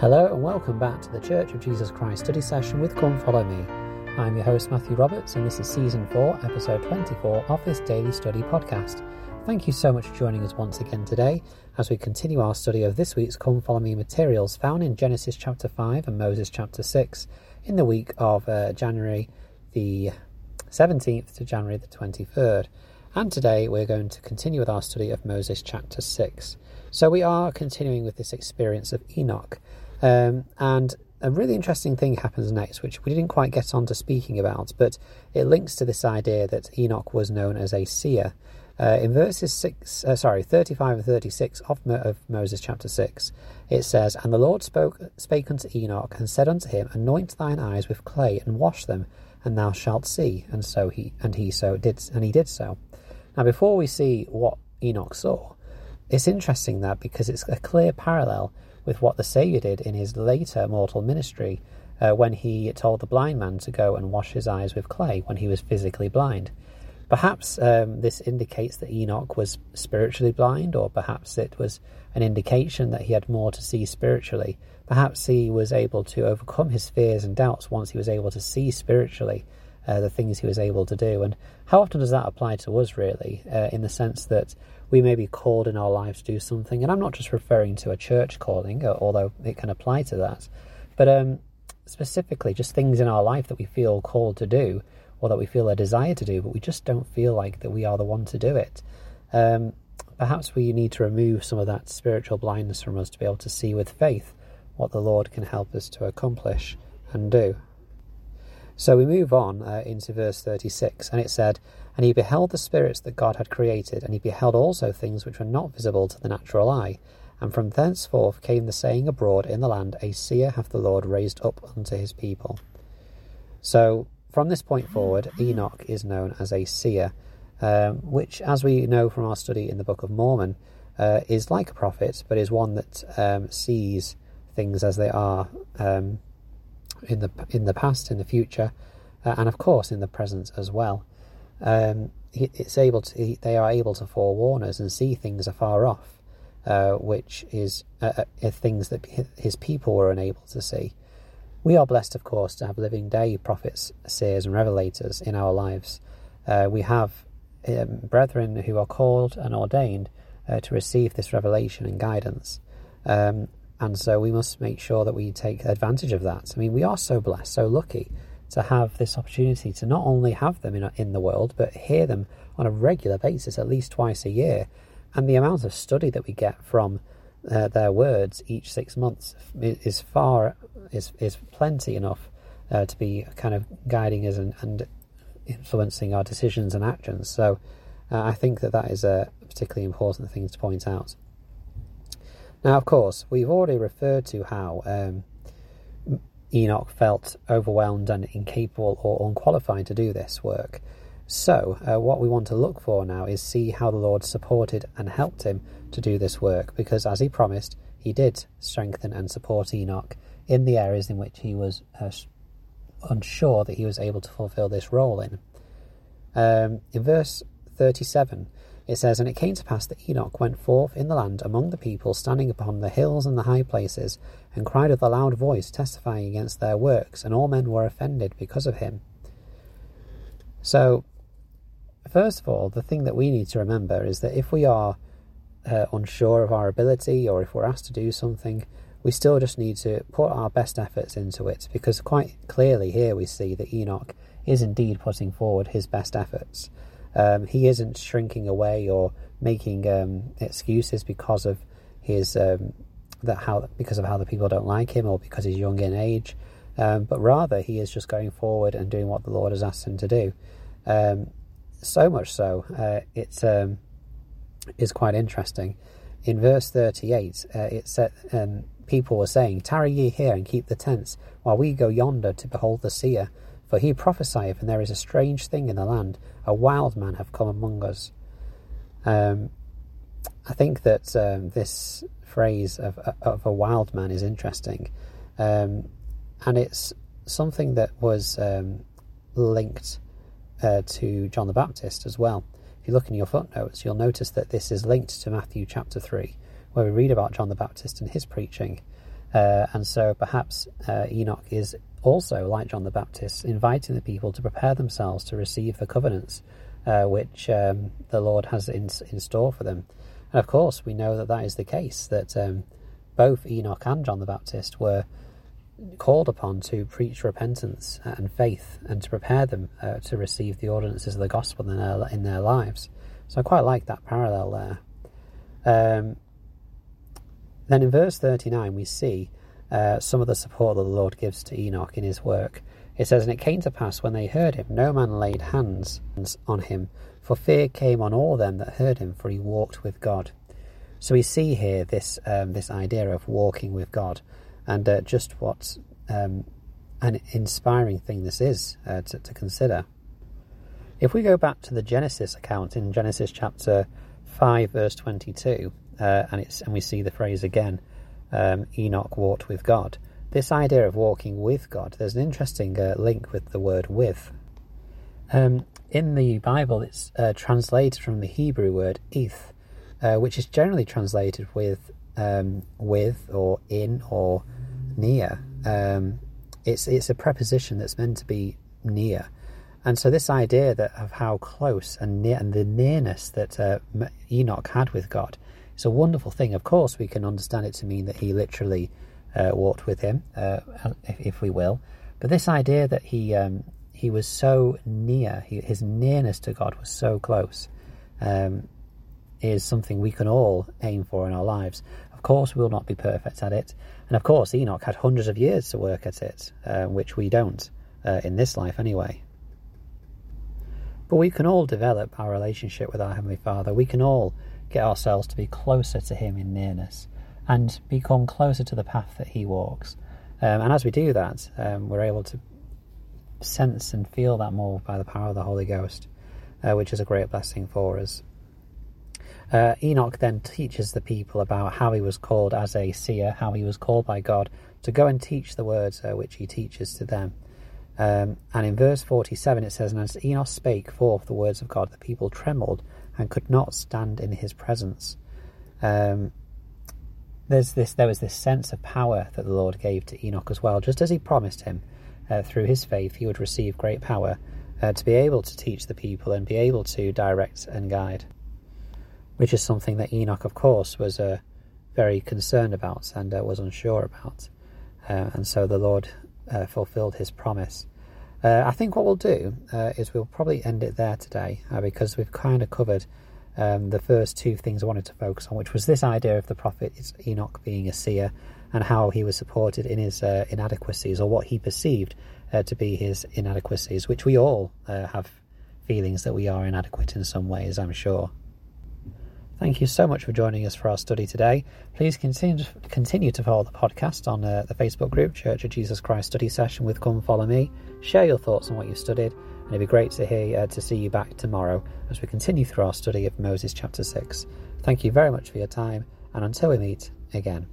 Hello and welcome back to the Church of Jesus Christ study session with Come Follow Me. I'm your host Matthew Roberts and this is season 4, episode 24 of this daily study podcast. Thank you so much for joining us once again today as we continue our study of this week's Come Follow Me materials found in Genesis chapter 5 and Moses chapter 6 in the week of uh, January the 17th to January the 23rd. And today we're going to continue with our study of Moses chapter 6. So we are continuing with this experience of Enoch. Um, and a really interesting thing happens next, which we didn't quite get on to speaking about, but it links to this idea that Enoch was known as a seer. Uh, in verses six, uh, sorry, thirty-five and thirty-six of, Mo- of Moses chapter six, it says, "And the Lord spoke spake unto Enoch and said unto him, Anoint thine eyes with clay and wash them, and thou shalt see. And so he and he so did, and he did so. Now, before we see what Enoch saw, it's interesting that because it's a clear parallel with what the Saviour did in his later mortal ministry uh, when he told the blind man to go and wash his eyes with clay when he was physically blind. Perhaps um, this indicates that Enoch was spiritually blind, or perhaps it was an indication that he had more to see spiritually. Perhaps he was able to overcome his fears and doubts once he was able to see spiritually uh, the things he was able to do. And how often does that apply to us, really, uh, in the sense that we may be called in our lives to do something? And I'm not just referring to a church calling, uh, although it can apply to that, but um, specifically just things in our life that we feel called to do or that we feel a desire to do, but we just don't feel like that we are the one to do it. Um, perhaps we need to remove some of that spiritual blindness from us to be able to see with faith what the Lord can help us to accomplish and do. So we move on uh, into verse 36, and it said, And he beheld the spirits that God had created, and he beheld also things which were not visible to the natural eye. And from thenceforth came the saying abroad in the land, A seer hath the Lord raised up unto his people. So from this point forward, Enoch is known as a seer, um, which, as we know from our study in the Book of Mormon, uh, is like a prophet, but is one that um, sees things as they are um, in the in the past, in the future, uh, and of course in the present as well. Um, it's able to they are able to forewarn us and see things afar off, uh, which is uh, uh, things that his people were unable to see. We are blessed, of course, to have living day prophets, seers, and revelators in our lives. Uh, we have um, brethren who are called and ordained uh, to receive this revelation and guidance. Um, and so we must make sure that we take advantage of that. I mean, we are so blessed, so lucky to have this opportunity to not only have them in, in the world, but hear them on a regular basis, at least twice a year. And the amount of study that we get from uh, their words each six months is far is is plenty enough uh, to be kind of guiding us and, and influencing our decisions and actions. So uh, I think that that is a particularly important thing to point out. Now, of course, we've already referred to how um, Enoch felt overwhelmed and incapable or unqualified to do this work. So, uh, what we want to look for now is see how the Lord supported and helped him to do this work, because as he promised, he did strengthen and support Enoch in the areas in which he was uh, unsure that he was able to fulfill this role in. Um, in verse 37, it says, And it came to pass that Enoch went forth in the land among the people, standing upon the hills and the high places, and cried with a loud voice, testifying against their works, and all men were offended because of him. So, first of all, the thing that we need to remember is that if we are uh, unsure of our ability, or if we're asked to do something, we still just need to put our best efforts into it, because quite clearly here we see that Enoch is indeed putting forward his best efforts. Um, he isn't shrinking away or making um, excuses because of his um, that how because of how the people don't like him or because he's young in age, um, but rather he is just going forward and doing what the Lord has asked him to do. Um, so much so, uh, it um, is quite interesting. In verse thirty-eight, uh, it said people were saying, "Tarry ye here and keep the tents, while we go yonder to behold the seer." For he prophesieth, and there is a strange thing in the land, a wild man have come among us. Um, I think that um, this phrase of, of a wild man is interesting, um, and it's something that was um, linked uh, to John the Baptist as well. If you look in your footnotes, you'll notice that this is linked to Matthew chapter 3, where we read about John the Baptist and his preaching. Uh, and so perhaps uh, Enoch is also, like John the Baptist, inviting the people to prepare themselves to receive the covenants uh, which um, the Lord has in, in store for them. And of course, we know that that is the case, that um, both Enoch and John the Baptist were called upon to preach repentance and faith and to prepare them uh, to receive the ordinances of the gospel in their, in their lives. So I quite like that parallel there. Um, then in verse 39, we see uh, some of the support that the Lord gives to Enoch in his work. It says, And it came to pass when they heard him, no man laid hands on him, for fear came on all them that heard him, for he walked with God. So we see here this um, this idea of walking with God, and uh, just what um, an inspiring thing this is uh, to, to, consider. If we go back to the Genesis account in Genesis chapter five, verse twenty-two, uh, and it's and we see the phrase again, um, Enoch walked with God. This idea of walking with God, there's an interesting uh, link with the word "with." Um, in the Bible, it's uh, translated from the Hebrew word "eth," uh, which is generally translated with um, with or in or near. Um, it's it's a preposition that's meant to be near, and so this idea that of how close and near and the nearness that uh, Enoch had with God is a wonderful thing. Of course, we can understand it to mean that he literally uh, walked with him, uh, if, if, we will. But this idea that he um, he was so near, he, his nearness to God was so close. Um, is something we can all aim for in our lives. Of course, we will not be perfect at it. And of course, Enoch had hundreds of years to work at it, uh, which we don't uh, in this life anyway. But we can all develop our relationship with our Heavenly Father. We can all get ourselves to be closer to Him in nearness and become closer to the path that He walks. Um, and as we do that, um, we're able to sense and feel that more by the power of the Holy Ghost, uh, which is a great blessing for us. Uh, Enoch then teaches the people about how he was called as a seer, how he was called by God to go and teach the words uh, which he teaches to them. Um, and in verse 47 it says, And as Enoch spake forth the words of God, the people trembled and could not stand in his presence. Um, there's this, there was this sense of power that the Lord gave to Enoch as well, just as he promised him uh, through his faith he would receive great power uh, to be able to teach the people and be able to direct and guide which is something that Enoch, of course, was uh, very concerned about and uh, was unsure about. Uh, and so the Lord uh, fulfilled his promise. Uh, I think what we'll do uh, is we'll probably end it there today because we've kind of covered um, the first two things I wanted to focus on, which was this idea of the prophet Enoch being a seer and how he was supported in his inadequacies or what he perceived to be his inadequacies, which we all have feelings that we are inadequate in some ways, I'm sure. Thank you so much for joining us for our study today. Please continue continue to follow the podcast on uh, the Facebook group Church of Jesus Christ Study Session with Come Follow Me. Share your thoughts on what you've studied, and it'd be great to hear uh, to see you back tomorrow as we continue through our study of Moses chapter six. Thank you very much for your time, and until we meet again.